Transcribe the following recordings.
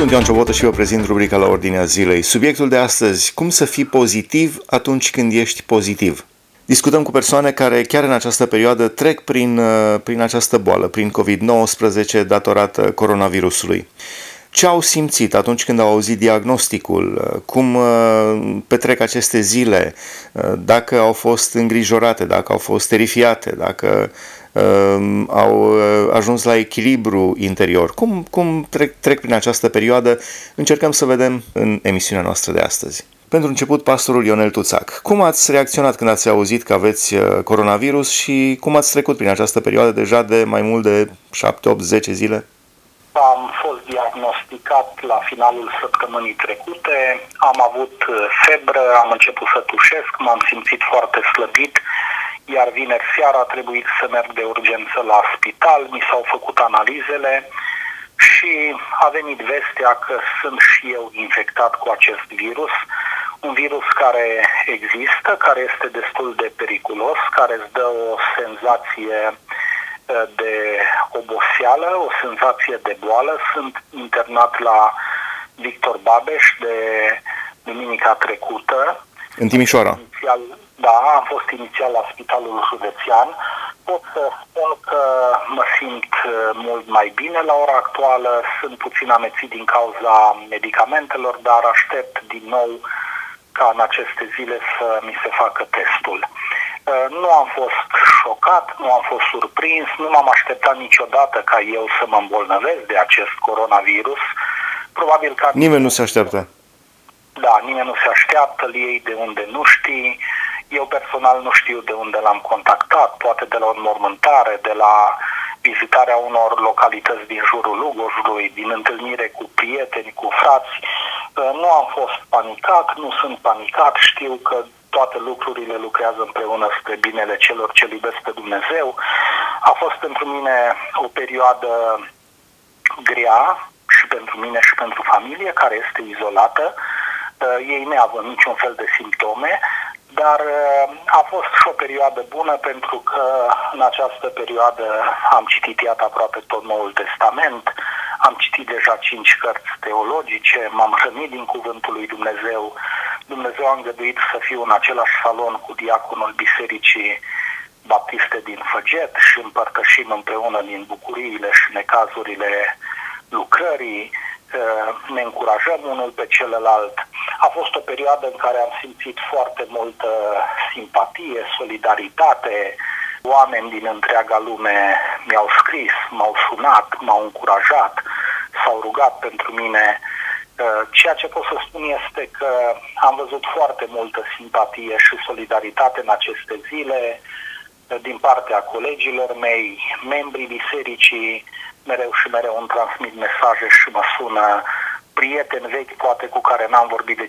Sunt Ioan Ciobotă și vă prezint rubrica la ordinea zilei. Subiectul de astăzi, cum să fii pozitiv atunci când ești pozitiv. Discutăm cu persoane care chiar în această perioadă trec prin, uh, prin această boală, prin COVID-19 datorată coronavirusului. Ce au simțit atunci când au auzit diagnosticul, uh, cum uh, petrec aceste zile, dacă au fost îngrijorate, dacă au fost terifiate, dacă uh, au ajuns la echilibru interior. Cum, cum trec, trec prin această perioadă? Încercăm să vedem în emisiunea noastră de astăzi. Pentru început, pastorul Ionel Tuțac. Cum ați reacționat când ați auzit că aveți coronavirus și cum ați trecut prin această perioadă deja de mai mult de 7, 8, 10 zile? Am fost diagnosticat la finalul săptămânii trecute, am avut febră, am început să tușesc, m-am simțit foarte slăbit, iar vineri seara a trebuit să merg de urgență la spital, mi s-au făcut analizele și a venit vestea că sunt și eu infectat cu acest virus, un virus care există, care este destul de periculos, care îți dă o senzație uh, de oboseală, o senzație de boală. Sunt internat la Victor Babeș de duminica trecută. În Timișoara. Inițial, da, am fost inițial la Spitalul Județean. Pot să spun că mă simt uh, mult mai bine la ora actuală, sunt puțin amețit din cauza medicamentelor, dar aștept din nou ca în aceste zile să mi se facă testul. Uh, nu am fost șocat, nu am fost surprins, nu m-am așteptat niciodată ca eu să mă îmbolnăvesc de acest coronavirus. Probabil că... Nimeni nu se așteaptă. Da, nimeni nu se așteaptă, îl iei de unde nu știi. Eu personal nu știu de unde l-am contactat, poate de la o înmormântare, de la vizitarea unor localități din jurul Lugojului, din întâlnire cu prieteni, cu frați. Uh, nu am fost panicat, nu sunt panicat, știu că toate lucrurile lucrează împreună spre binele celor ce iubesc pe Dumnezeu. A fost pentru mine o perioadă grea și pentru mine și pentru familie care este izolată, uh, ei neavând niciun fel de simptome, dar uh, a fost și o perioadă bună pentru că în această perioadă am citit iată aproape tot Noul Testament, am citit deja cinci cărți teologice, m-am hrănit din Cuvântul lui Dumnezeu. Dumnezeu a îngăduit să fiu în același salon cu diaconul Bisericii Baptiste din Făget și împărtășim împreună din bucuriile și necazurile lucrării, uh, ne încurajăm unul pe celălalt a fost o perioadă în care am simțit foarte multă simpatie, solidaritate. Oameni din întreaga lume mi-au scris, m-au sunat, m-au încurajat, s-au rugat pentru mine. Uh, ceea ce pot să spun este că am văzut foarte multă simpatie și solidaritate în aceste zile uh, din partea colegilor mei, membrii bisericii, mereu și mereu îmi transmit mesaje și mă sună prieteni vechi, poate cu care n-am vorbit de 15-20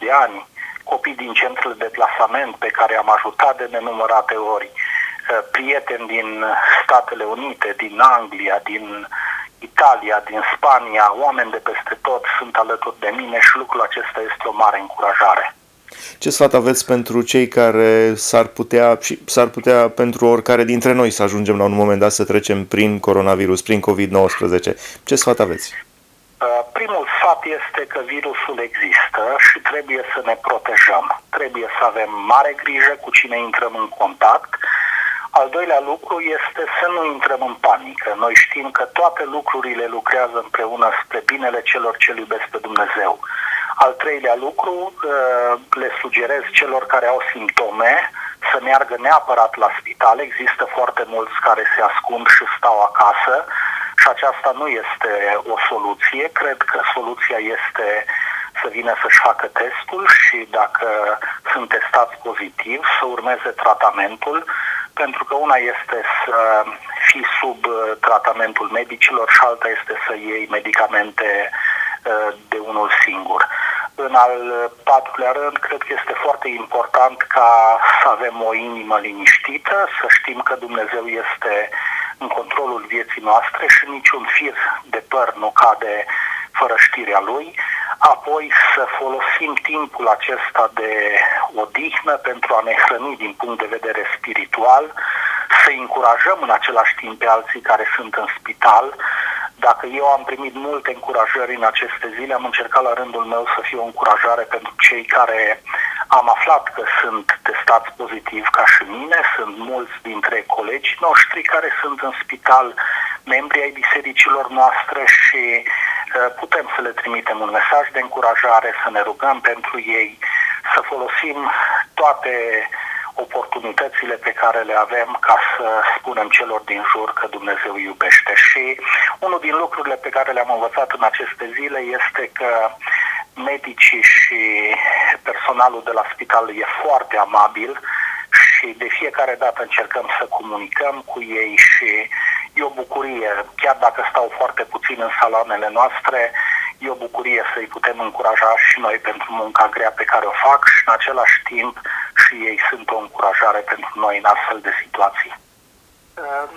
de ani, copii din centrul de plasament pe care am ajutat de nenumărate ori, uh, prieteni din Statele Unite, din Anglia, din Italia, din Spania, oameni de peste tot sunt alături de mine și lucrul acesta este o mare încurajare. Ce sfat aveți pentru cei care s-ar putea și s-ar putea pentru oricare dintre noi să ajungem la un moment dat să trecem prin coronavirus, prin COVID-19? Ce sfat aveți? Uh, primul sfat este că virusul există și trebuie să ne protejăm. Trebuie să avem mare grijă cu cine intrăm în contact. Al doilea lucru este să nu intrăm în panică. Noi știm că toate lucrurile lucrează împreună spre binele celor ce iubesc pe Dumnezeu. Al treilea lucru, uh, le sugerez celor care au simptome să meargă neapărat la spital. Există foarte mulți care se ascund și stau acasă și aceasta nu este o soluție. Cred că soluția este să vină să-și facă testul și dacă sunt testați pozitiv, să urmeze tratamentul, pentru că una este să fii sub uh, tratamentul medicilor și alta este să iei medicamente uh, de unul singur. În al patrulea rând, cred că este foarte important ca să avem o inimă liniștită, să știm că Dumnezeu este în controlul vieții noastre și niciun fir de păr nu cade fără știrea lui, apoi să folosim timpul acesta de odihnă pentru a ne hrăni din punct de vedere spiritual, să încurajăm în același timp pe alții care sunt în spital, Dacă eu am primit multe încurajări în aceste zile, am încercat la rândul meu să fiu o încurajare pentru cei care am aflat că sunt testați pozitiv ca și mine, sunt mulți dintre colegii noștri care sunt în spital, membri ai bisericilor noastre și uh, putem să le trimitem un mesaj de încurajare, să ne rugăm pentru ei, să folosim toate oportunitățile pe care le avem ca să spunem celor din jur că Dumnezeu iubește. Și unul din lucrurile pe care le-am învățat în aceste zile este că medicii și personalul de la spital e foarte amabil și de fiecare dată încercăm să comunicăm cu ei și e o bucurie, chiar dacă stau foarte puțin în saloanele noastre, e o bucurie să-i putem încuraja și noi pentru munca grea pe care o fac și în același timp și ei sunt o încurajare pentru noi în astfel de situații.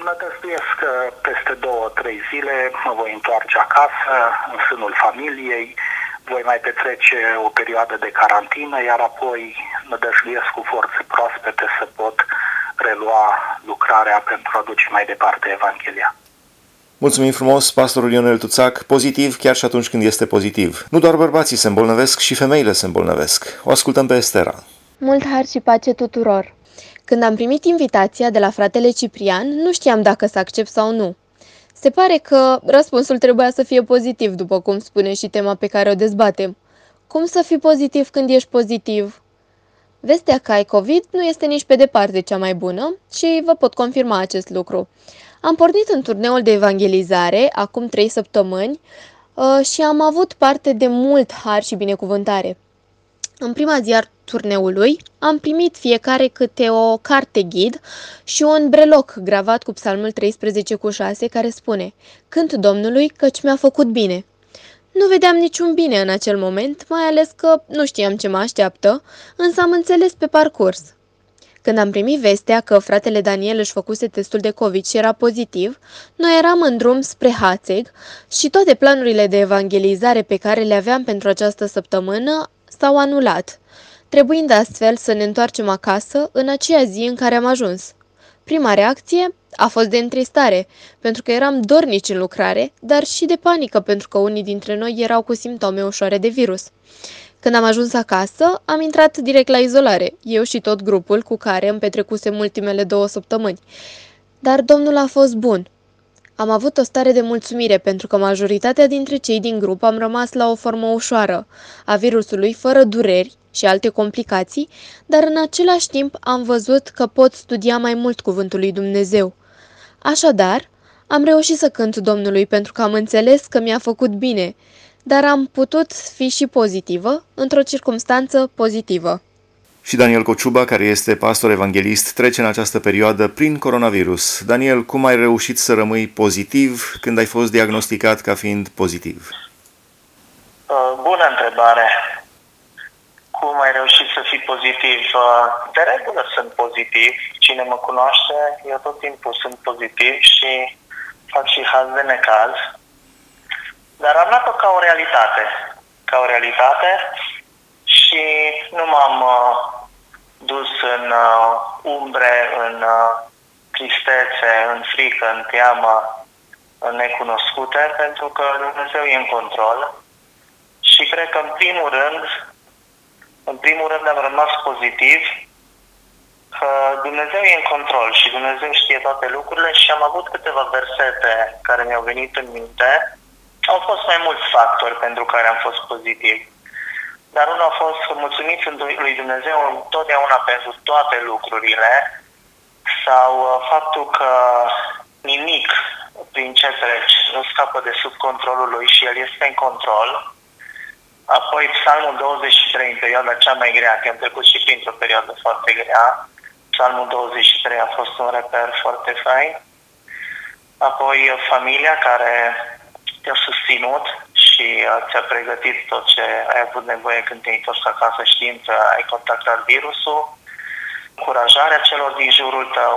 Nădăjduiesc că peste două, trei zile mă voi întoarce acasă, în sânul familiei, voi mai petrece o perioadă de carantină, iar apoi nădăjduiesc cu forțe proaspete să pot relua lucrarea pentru a duce mai departe Evanghelia. Mulțumim frumos, pastorul Ionel Tuțac, pozitiv chiar și atunci când este pozitiv. Nu doar bărbații se îmbolnăvesc, și femeile se îmbolnăvesc. O ascultăm pe Estera. Mult har și pace tuturor! Când am primit invitația de la fratele Ciprian, nu știam dacă să accept sau nu. Se pare că răspunsul trebuia să fie pozitiv, după cum spune și tema pe care o dezbatem. Cum să fii pozitiv când ești pozitiv? Vestea că ai COVID nu este nici pe departe cea mai bună și vă pot confirma acest lucru. Am pornit în turneul de evangelizare acum trei săptămâni uh, și am avut parte de mult har și binecuvântare. În prima zi a turneului am primit fiecare câte o carte ghid și un breloc gravat cu psalmul 13 cu 6 care spune Cânt Domnului căci mi-a făcut bine. Nu vedeam niciun bine în acel moment, mai ales că nu știam ce mă așteaptă, însă am înțeles pe parcurs. Când am primit vestea că fratele Daniel își făcuse testul de COVID și era pozitiv, noi eram în drum spre Hațeg și toate planurile de evangelizare pe care le aveam pentru această săptămână s-au anulat, trebuind astfel să ne întoarcem acasă în aceea zi în care am ajuns. Prima reacție a fost de întristare, pentru că eram dornici în lucrare, dar și de panică pentru că unii dintre noi erau cu simptome ușoare de virus. Când am ajuns acasă, am intrat direct la izolare, eu și tot grupul cu care îmi petrecusem ultimele două săptămâni. Dar Domnul a fost bun. Am avut o stare de mulțumire pentru că majoritatea dintre cei din grup am rămas la o formă ușoară a virusului, fără dureri și alte complicații, dar în același timp am văzut că pot studia mai mult cuvântul lui Dumnezeu. Așadar, am reușit să cânt Domnului pentru că am înțeles că mi-a făcut bine, dar am putut fi și pozitivă, într-o circunstanță pozitivă. Și Daniel Cociuba, care este pastor evanghelist, trece în această perioadă prin coronavirus. Daniel, cum ai reușit să rămâi pozitiv când ai fost diagnosticat ca fiind pozitiv? Uh, bună întrebare. Cum ai reușit să fii pozitiv? Uh, de regulă sunt pozitiv. Cine mă cunoaște, eu tot timpul sunt pozitiv și fac și haz de necaz. Dar am luat-o ca o realitate. Ca o realitate și nu m-am uh, dus în uh, umbre, în uh, tristețe, în frică, în teamă, în necunoscute, pentru că Dumnezeu e în control. Și cred că în primul rând, în primul rând am rămas pozitiv că Dumnezeu e în control și Dumnezeu știe toate lucrurile și am avut câteva versete care mi-au venit în minte. Au fost mai mulți factori pentru care am fost pozitiv dar unul a fost mulțumit lui Dumnezeu întotdeauna pentru toate lucrurile sau uh, faptul că nimic prin ce treci nu scapă de sub controlul lui și el este în control. Apoi Psalmul 23 în perioada cea mai grea, că am trecut și printr-o perioadă foarte grea. Psalmul 23 a fost un reper foarte fain. Apoi familia care te-a susținut și uh, ți-a pregătit tot ce ai avut nevoie când te-ai întors acasă știind că ai contactat virusul, încurajarea celor din jurul tău,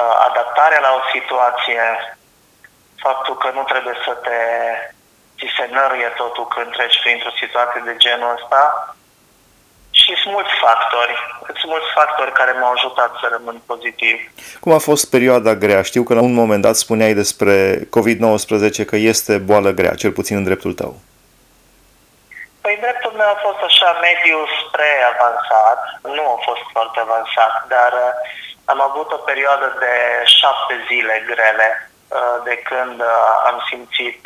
uh, adaptarea la o situație, faptul că nu trebuie să te ți se năruie totul când treci printr-o situație de genul ăsta și Și sunt mulți factori, sunt mulți factori care m-au ajutat să rămân pozitiv. Cum a fost perioada grea? Știu că la un moment dat spuneai despre COVID-19 că este boală grea, cel puțin în dreptul tău. Păi dreptul meu a fost așa mediu spre avansat, nu a fost foarte avansat, dar uh, am avut o perioadă de șapte zile grele uh, de când uh, am simțit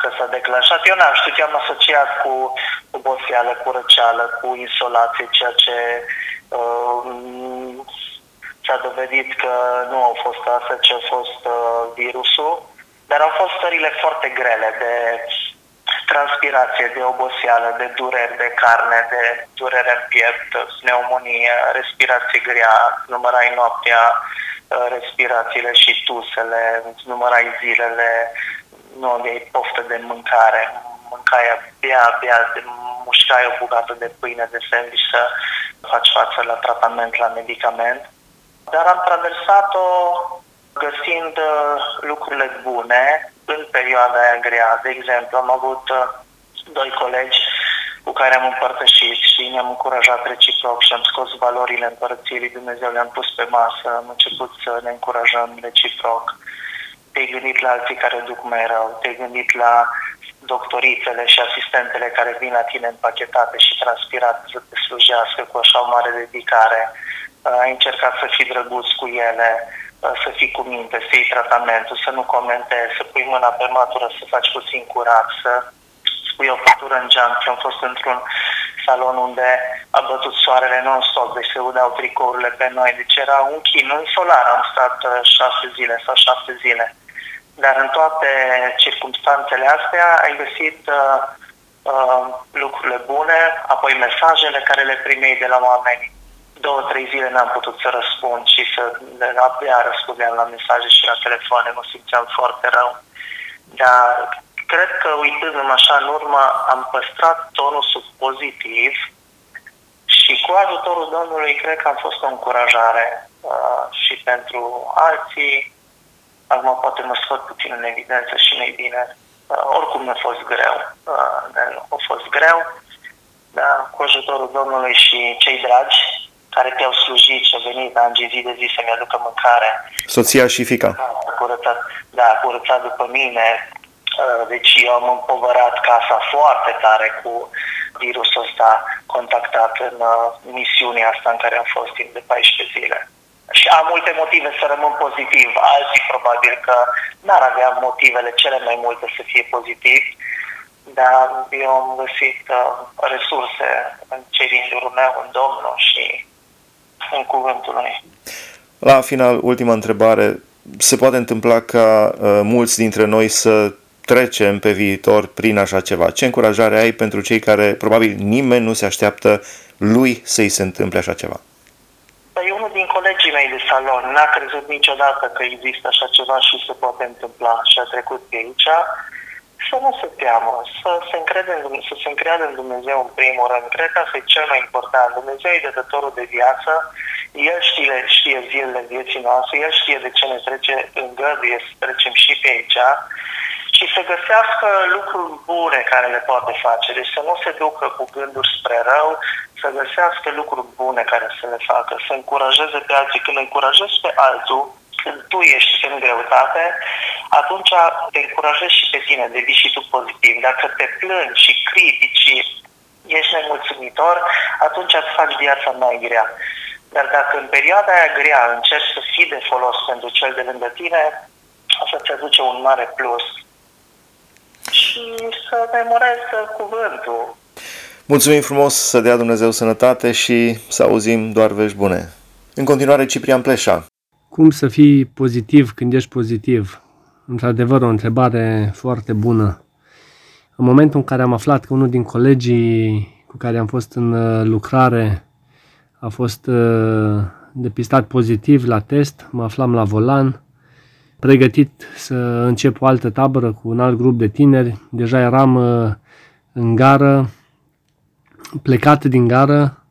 că s-a declanșat. Eu n-am știut, eu am asociat cu oboseală, cu răceală, cu insolație, ceea ce uh, s-a dovedit că nu au fost asta, ce a fost uh, virusul, dar au fost stările foarte grele de transpirație, de oboseală, de dureri de carne, de durere în piept, pneumonie, respirație grea, numărai noaptea, uh, respirațiile și tusele, numărai zilele, nu aveai poftă de mâncare, mâncai abia, abia, de mușcai o bucată de pâine, de sandwich să faci față la tratament, la medicament. Dar am traversat-o găsind uh, lucrurile bune în perioada aia grea. De exemplu, am avut uh, doi colegi cu care am împărtășit și ne-am încurajat reciproc și am scos valorile împărățirii Dumnezeu, le-am pus pe masă, am început să ne încurajăm reciproc te-ai gândit la alții care duc mai rău, te-ai gândit la doctorițele și asistentele care vin la tine împachetate și transpirate să te slujească cu așa o mare dedicare. Ai încercat să fii drăguț cu ele, să fii cu minte, să iei tratamentul, să nu comentezi, să pui mâna pe matură, să faci puțin curat, să spui o factură în geam. am fost într-un salon unde a bătut soarele non-stop, deci se udeau tricourile pe noi, deci era un chin, în solar am stat uh, șase zile sau șapte zile. Dar în toate circunstanțele astea ai găsit uh, uh, lucrurile bune, apoi mesajele care le primei de la oameni. Două, trei zile n-am putut să răspund și să abia răspundeam la mesaje și la telefoane, mă simțeam foarte rău. Dar cred că uitându-mă așa în urmă, am păstrat tonul sub pozitiv și cu ajutorul Domnului cred că am fost o încurajare uh, și pentru alții, Acum poate mă scot puțin în evidență și nu bine. Uh, oricum mi-a fost greu. Uh, a fost greu, dar cu ajutorul Domnului și cei dragi care te-au slujit și au venit ani zi de zi să-mi aducă mâncare. Soția și fica. A curățat, da, a curățat după mine. Uh, deci eu am împovărat casa foarte tare cu virusul ăsta contactat în uh, misiunea asta în care am fost timp de 14 zile și am multe motive să rămân pozitiv. Alții probabil că n-ar avea motivele cele mai multe să fie pozitiv, dar eu am găsit uh, resurse în cei din jurul meu, în Domnul și în cuvântul lui. La final, ultima întrebare. Se poate întâmpla ca uh, mulți dintre noi să trecem pe viitor prin așa ceva. Ce încurajare ai pentru cei care probabil nimeni nu se așteaptă lui să-i se întâmple așa ceva? Păi unul din colegii mei de salon n-a crezut niciodată că există așa ceva și se poate întâmpla și a trecut pe aici. Să nu se teamă, să se, încrede în, să se încreadă în Dumnezeu în primul rând. Cred că asta e cel mai important. Dumnezeu e dătătorul de viață, El știe, știe zilele vieții noastre, El știe de ce ne trece, îngăduie să trecem și pe aici și să găsească lucruri bune care le poate face. Deci să nu se ducă cu gânduri spre rău, să găsească lucruri bune care să le facă, să încurajeze pe alții. Când încurajezi pe altul, când tu ești în greutate, atunci te încurajezi și pe tine, devii și tu pozitiv. Dacă te plângi și critici și ești nemulțumitor, atunci îți faci viața mai grea. Dar dacă în perioada aia grea încerci să fii de folos pentru cel de lângă tine, o să-ți aduce un mare plus. Și să memorezi cuvântul, Mulțumim frumos să dea Dumnezeu sănătate și să auzim doar vești bune. În continuare, Ciprian Pleșa. Cum să fii pozitiv când ești pozitiv? Într-adevăr, o întrebare foarte bună. În momentul în care am aflat că unul din colegii cu care am fost în uh, lucrare a fost uh, depistat pozitiv la test, mă aflam la volan, pregătit să încep o altă tabără cu un alt grup de tineri. Deja eram uh, în gară, plecat din gară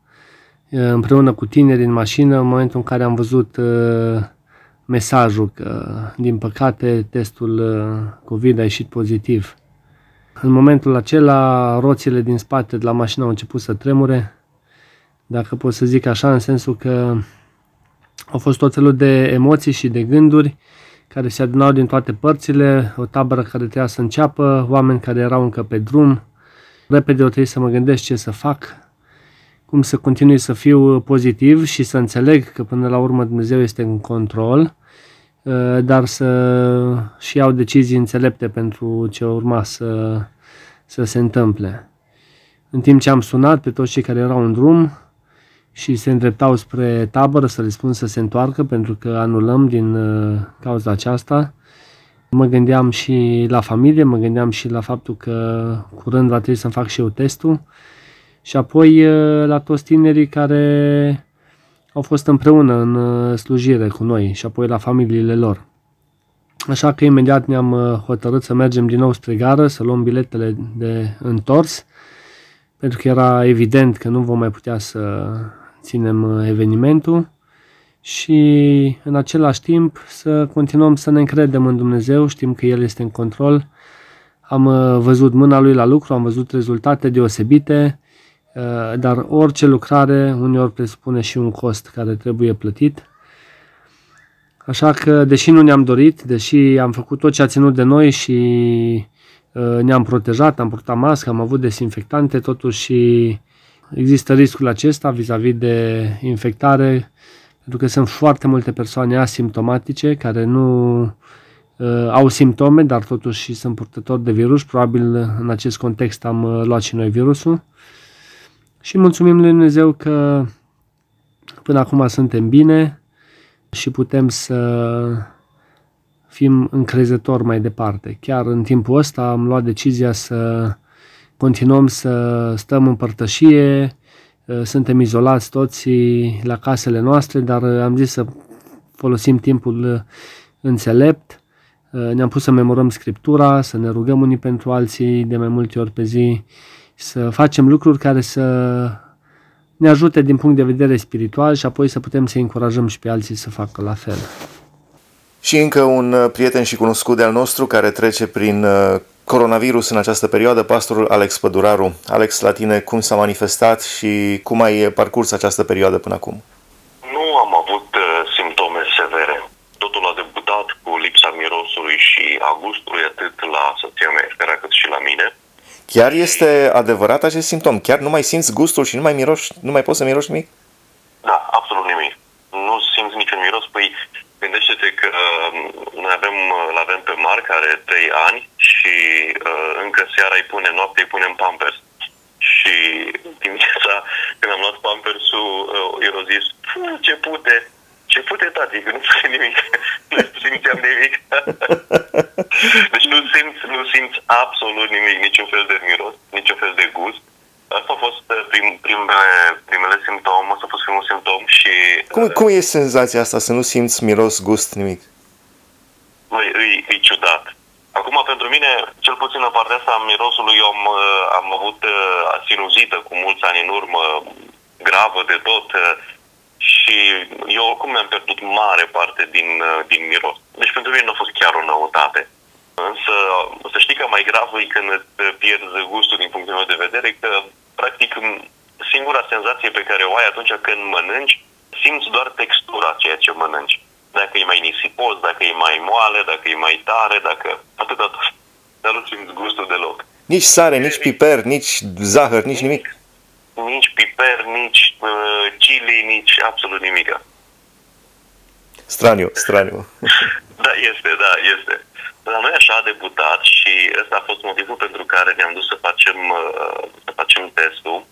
împreună cu tineri în mașină în momentul în care am văzut mesajul că, din păcate, testul COVID a ieșit pozitiv. În momentul acela, roțile din spate de la mașină au început să tremure dacă pot să zic așa, în sensul că au fost tot felul de emoții și de gânduri care se adunau din toate părțile, o tabără care trebuia să înceapă, oameni care erau încă pe drum. Repede o trebuie să mă gândesc ce să fac, cum să continui să fiu pozitiv și să înțeleg că până la urmă Dumnezeu este în control, uh, dar să și iau decizii înțelepte pentru ce urma să, să se întâmple. În timp ce am sunat pe toți cei care erau în drum, și se îndreptau spre tabără să le spun să se întoarcă pentru că anulăm din uh, cauza aceasta. Mă gândeam și la familie, mă gândeam și la faptul că curând va trebui să-mi fac și eu testul și apoi uh, la toți tinerii care au fost împreună în uh, slujire cu noi și apoi la familiile lor. Așa că imediat ne-am hotărât să mergem din nou spre gară, să luăm biletele de întors, pentru că era evident că nu vom mai putea să ținem uh, evenimentul și în același timp să continuăm să ne încredem în Dumnezeu, știm că El este în control. Am uh, văzut mâna Lui la lucru, am văzut rezultate deosebite, uh, dar orice lucrare uneori presupune și un cost care trebuie plătit. Așa că, deși nu ne-am dorit, deși am făcut tot ce a ținut de noi și ne-am protejat, am purtat mască, am avut desinfectante, totuși Există riscul acesta vis-a-vis de infectare, pentru că sunt foarte multe persoane asimptomatice care nu uh, au simptome, dar totuși sunt purtători de virus. Probabil în acest context am uh, luat și noi virusul. Și mulțumim lui Dumnezeu că până acum suntem bine și putem să fim încrezători mai departe. Chiar în timpul ăsta am luat decizia să continuăm să stăm în părtășie, uh, suntem izolați toți la casele noastre, dar uh, am zis să folosim timpul uh, înțelept, ne-am pus să memorăm Scriptura, să ne rugăm unii pentru alții de mai multe ori pe zi, să facem lucruri care să ne ajute din punct de vedere spiritual și apoi să putem să încurajăm și pe alții să facă la fel. Și încă un prieten și cunoscut de-al nostru care trece prin coronavirus în această perioadă, pastorul Alex Păduraru. Alex, la tine cum s-a manifestat și cum ai parcurs această perioadă până acum? Nu am avut uh, simptome severe. Totul a debutat cu lipsa mirosului și a gustului atât la soția mea, cât și la mine. Chiar este adevărat acest simptom? Chiar nu mai simți gustul și nu mai miroși, nu mai poți să miroși nimic? Da, absolut nimic. Nu simți niciun miros. Păi Gândește-te că uh, noi avem, uh, îl avem pe Marc, care 3 ani și uh, încă seara îi pune, noapte îi punem pampers. Și dimineața, când am luat pampersul, uh, el a zis, ce pute, ce pute, tati, că nu pute nimic. nu simțeam nimic. deci nu simți, nu simți absolut nimic, niciun fel de miros, niciun fel de gust. Asta a fost uh, prim, primele, primele simptome, asta a fost primul simptom și... Cum, uh, cum e senzația asta să nu simți miros, gust, nimic? Băi, e, e ciudat. Acum, pentru mine, cel puțin în partea asta a mirosului, eu am, uh, am avut sinuzită cu mulți ani în urmă, gravă de tot, și eu oricum mi-am pierdut mare parte din, din miros. Deci pentru mine nu a fost chiar o noutate. Însă să știi că mai grav e când pierzi gustul din punctul meu de vedere, că practic singura senzație pe care o ai atunci când mănânci, simți doar textura ceea ce mănânci. Dacă e mai nisipos, dacă e mai moale, dacă e mai tare, dacă... Atât, atât. Dar nu simți gustul deloc. Nici sare, nici piper, nici zahăr, nici nimic. Nici piper, nici uh, chili, nici absolut nimic. Straniu, straniu. da, este, da, este. La noi așa a debutat și ăsta a fost motivul pentru care ne-am dus să facem, uh, să facem testul,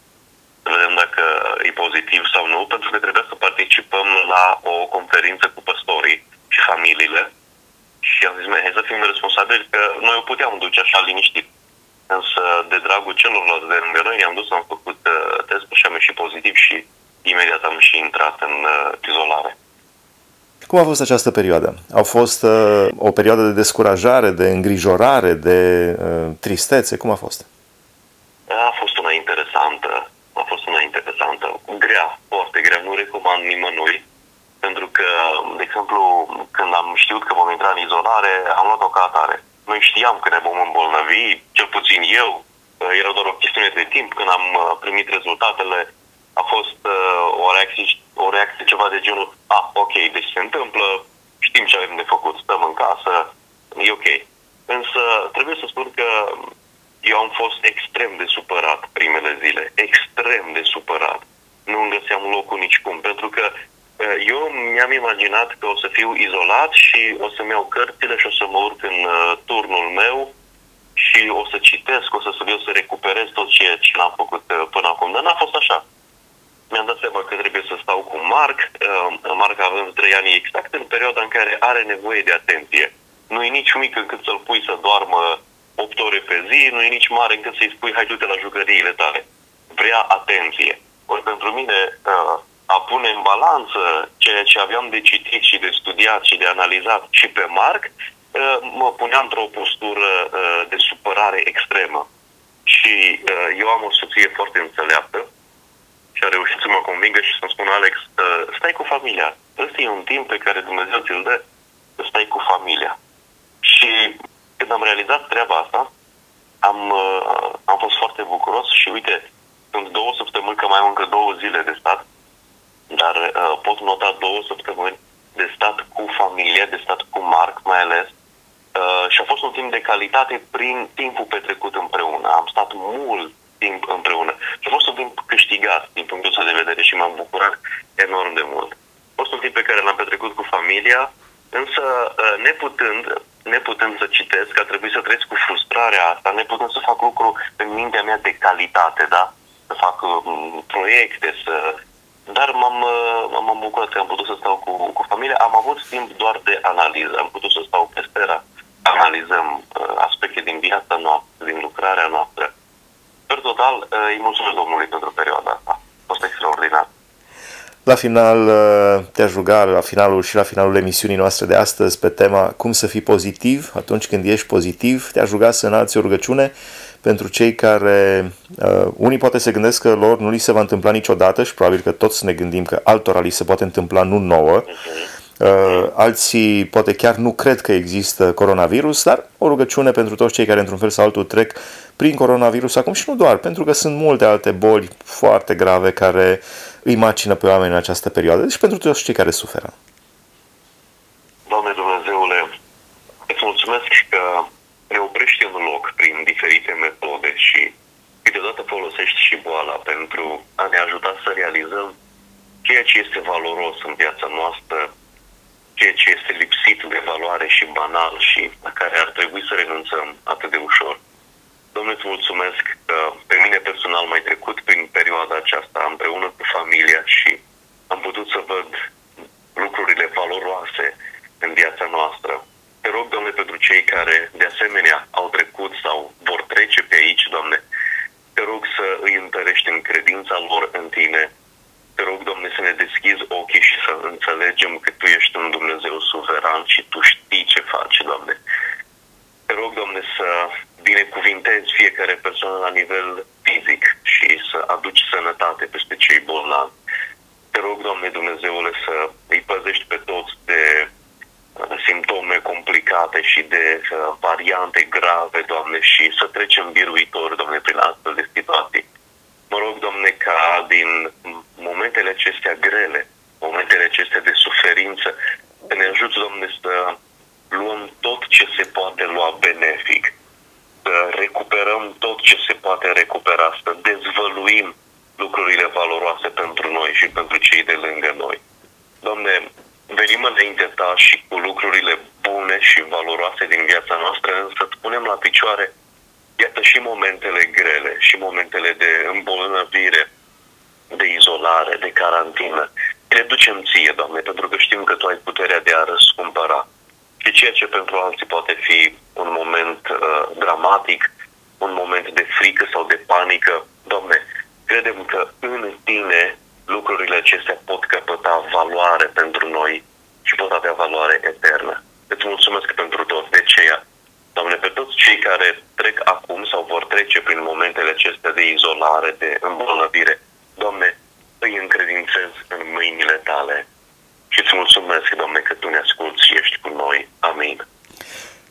să vedem dacă e pozitiv sau nu, pentru că trebuia să participăm la o conferință cu păstorii și familiile și am zis, hai să fim responsabili că noi o puteam duce așa liniștit. Însă, de dragul celorlalți de lângă noi, ne-am dus, am făcut uh, testul și am ieșit pozitiv și imediat am și intrat în uh, izolare. Cum a fost această perioadă? A fost uh, o perioadă de descurajare, de îngrijorare, de uh, tristețe? Cum a fost? A fost una interesantă. A fost una interesantă. Grea, foarte grea. Nu recomand nimănui. Pentru că, de exemplu, când am știut că vom intra în izolare, am luat-o ca atare. Noi știam că ne vom îmbolnăvi, cel puțin eu. Era doar o chestiune de timp. Când am uh, primit rezultatele, a fost uh, o, reacție, o reacție ceva de genul, a, ah, ok, deci se întâmplă, știm ce avem de făcut, stăm în casă, e ok. Însă trebuie să spun că eu am fost extrem de supărat primele zile, extrem de supărat. Nu îmi găseam locul nicicum, pentru că uh, eu mi-am imaginat că o să fiu izolat și o să-mi iau cărțile și o să mă urc în uh, turnul meu și o să citesc, o să eu să recuperez tot ceea ce l-am făcut până acum. Dar n-a fost așa mi-am dat seama că trebuie să stau cu Marc. Uh, Marc avem trei ani exact în perioada în care are nevoie de atenție. Nu e nici mic încât să-l pui să doarmă 8 ore pe zi, nu e nici mare încât să-i spui hai du-te la jucăriile tale. Vrea atenție. Ori pentru mine uh, a pune în balanță ceea ce aveam de citit și de studiat și de analizat și pe Marc, uh, mă punea într-o postură de supărare extremă. Și eu am o soție foarte înțeleaptă, și a reușit să mă convingă și să-mi spună, Alex, uh, stai cu familia. Ăsta e un timp pe care Dumnezeu ți-l dă, să stai cu familia. Și când am realizat treaba asta, am, uh, am fost foarte bucuros și uite, sunt două săptămâni, că mai am încă două zile de stat, dar uh, pot nota două săptămâni de stat cu familie, de stat cu Marc mai ales, uh, și a fost un timp de calitate prin timpul petrecut împreună. Am stat mult timp împreună. Și a fost un timp câștigat din punctul ăsta de vedere și m-am bucurat enorm de mult. A fost un timp pe care l-am petrecut cu familia, însă uh, neputând, neputând să citesc, a trebuit să trăiesc cu frustrarea asta, neputând să fac lucru în mintea mea de calitate, da? Să fac um, proiecte, să... Dar m-am, uh, m-am bucurat că am putut să stau cu, cu familia. Am avut timp doar de analiză. Am putut să stau pe stera, analizăm uh, aspecte din viața noastră, din lucrarea noastră Per total, eh, îi mulțumesc Domnului pentru perioada asta. A fost extraordinar. La final eh, te-aș ruga, la finalul și la finalul emisiunii noastre de astăzi, pe tema cum să fii pozitiv atunci când ești pozitiv, te-aș ruga să înalți o rugăciune pentru cei care, uh, unii poate se gândesc că lor nu li se va întâmpla niciodată și probabil că toți ne gândim că altora li se poate întâmpla, nu nouă. Uh-huh Uh, alții poate chiar nu cred că există coronavirus, dar o rugăciune pentru toți cei care într-un fel sau altul trec prin coronavirus acum și nu doar, pentru că sunt multe alte boli foarte grave care îi macină pe oameni în această perioadă, deci pentru toți cei care suferă. Doamne Dumnezeule, îți mulțumesc că ne oprești în loc prin diferite metode și câteodată folosești și boala pentru a ne ajuta să realizăm ceea ce este valoros în viața noastră ceea ce este lipsit de valoare și banal și la care ar trebui să renunțăm atât de ușor. Domnule, îți mulțumesc că pe mine personal mai trecut prin perioada aceasta împreună cu familia și am putut să văd lucrurile valoroase în viața noastră. Te rog, Doamne, pentru cei care de asemenea au trecut sau vor trece pe aici, Doamne, te rog să îi întărești în credința lor în Tine, te rog, Doamne, să ne deschizi ochii și să înțelegem că Tu ești un Dumnezeu suveran și Tu știi ce faci, Doamne. Te rog, Doamne, să binecuvintezi fiecare persoană la nivel fizic și să aduci sănătate peste cei bolnavi. Te rog, Doamne Dumnezeule, să îi păzești pe toți de uh, simptome complicate și de uh, variante grave, Doamne, și să trecem biruitor, Doamne, prin astfel de situații. Mă rog, Doamne, ca din momentele acestea grele, momentele acestea de suferință, să ne ajuți, Doamne, să luăm tot ce se poate lua benefic, să recuperăm tot ce se poate recupera, să dezvăluim lucrurile valoroase pentru noi și pentru cei de lângă noi. Doamne, venim înainte Ta și cu lucrurile bune și valoroase din viața noastră, însă punem la picioare Iată și momentele grele, și momentele de îmbolnăvire, de izolare, de carantină. Le ducem ție, Doamne, pentru că știm că Tu ai puterea de a răscumpăra. Și ceea ce pentru alții poate fi un moment uh, dramatic, un moment de frică sau de panică, Doamne, credem că în Tine lucrurile acestea pot căpăta valoare pentru noi și pot avea valoare eternă. Îți mulțumesc pentru tot. De aceea, Doamne, pe toți cei care trec acum sau vor trece prin momentele acestea de izolare, de îmbolnăvire, Doamne, îi încredințez în mâinile Tale și îți mulțumesc, Doamne, că Tu ne asculți și ești cu noi. Amin.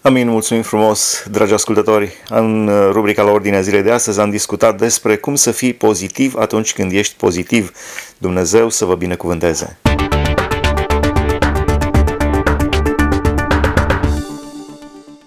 Amin, mulțumim frumos, dragi ascultători. În rubrica la ordinea zilei de astăzi am discutat despre cum să fii pozitiv atunci când ești pozitiv. Dumnezeu să vă binecuvânteze!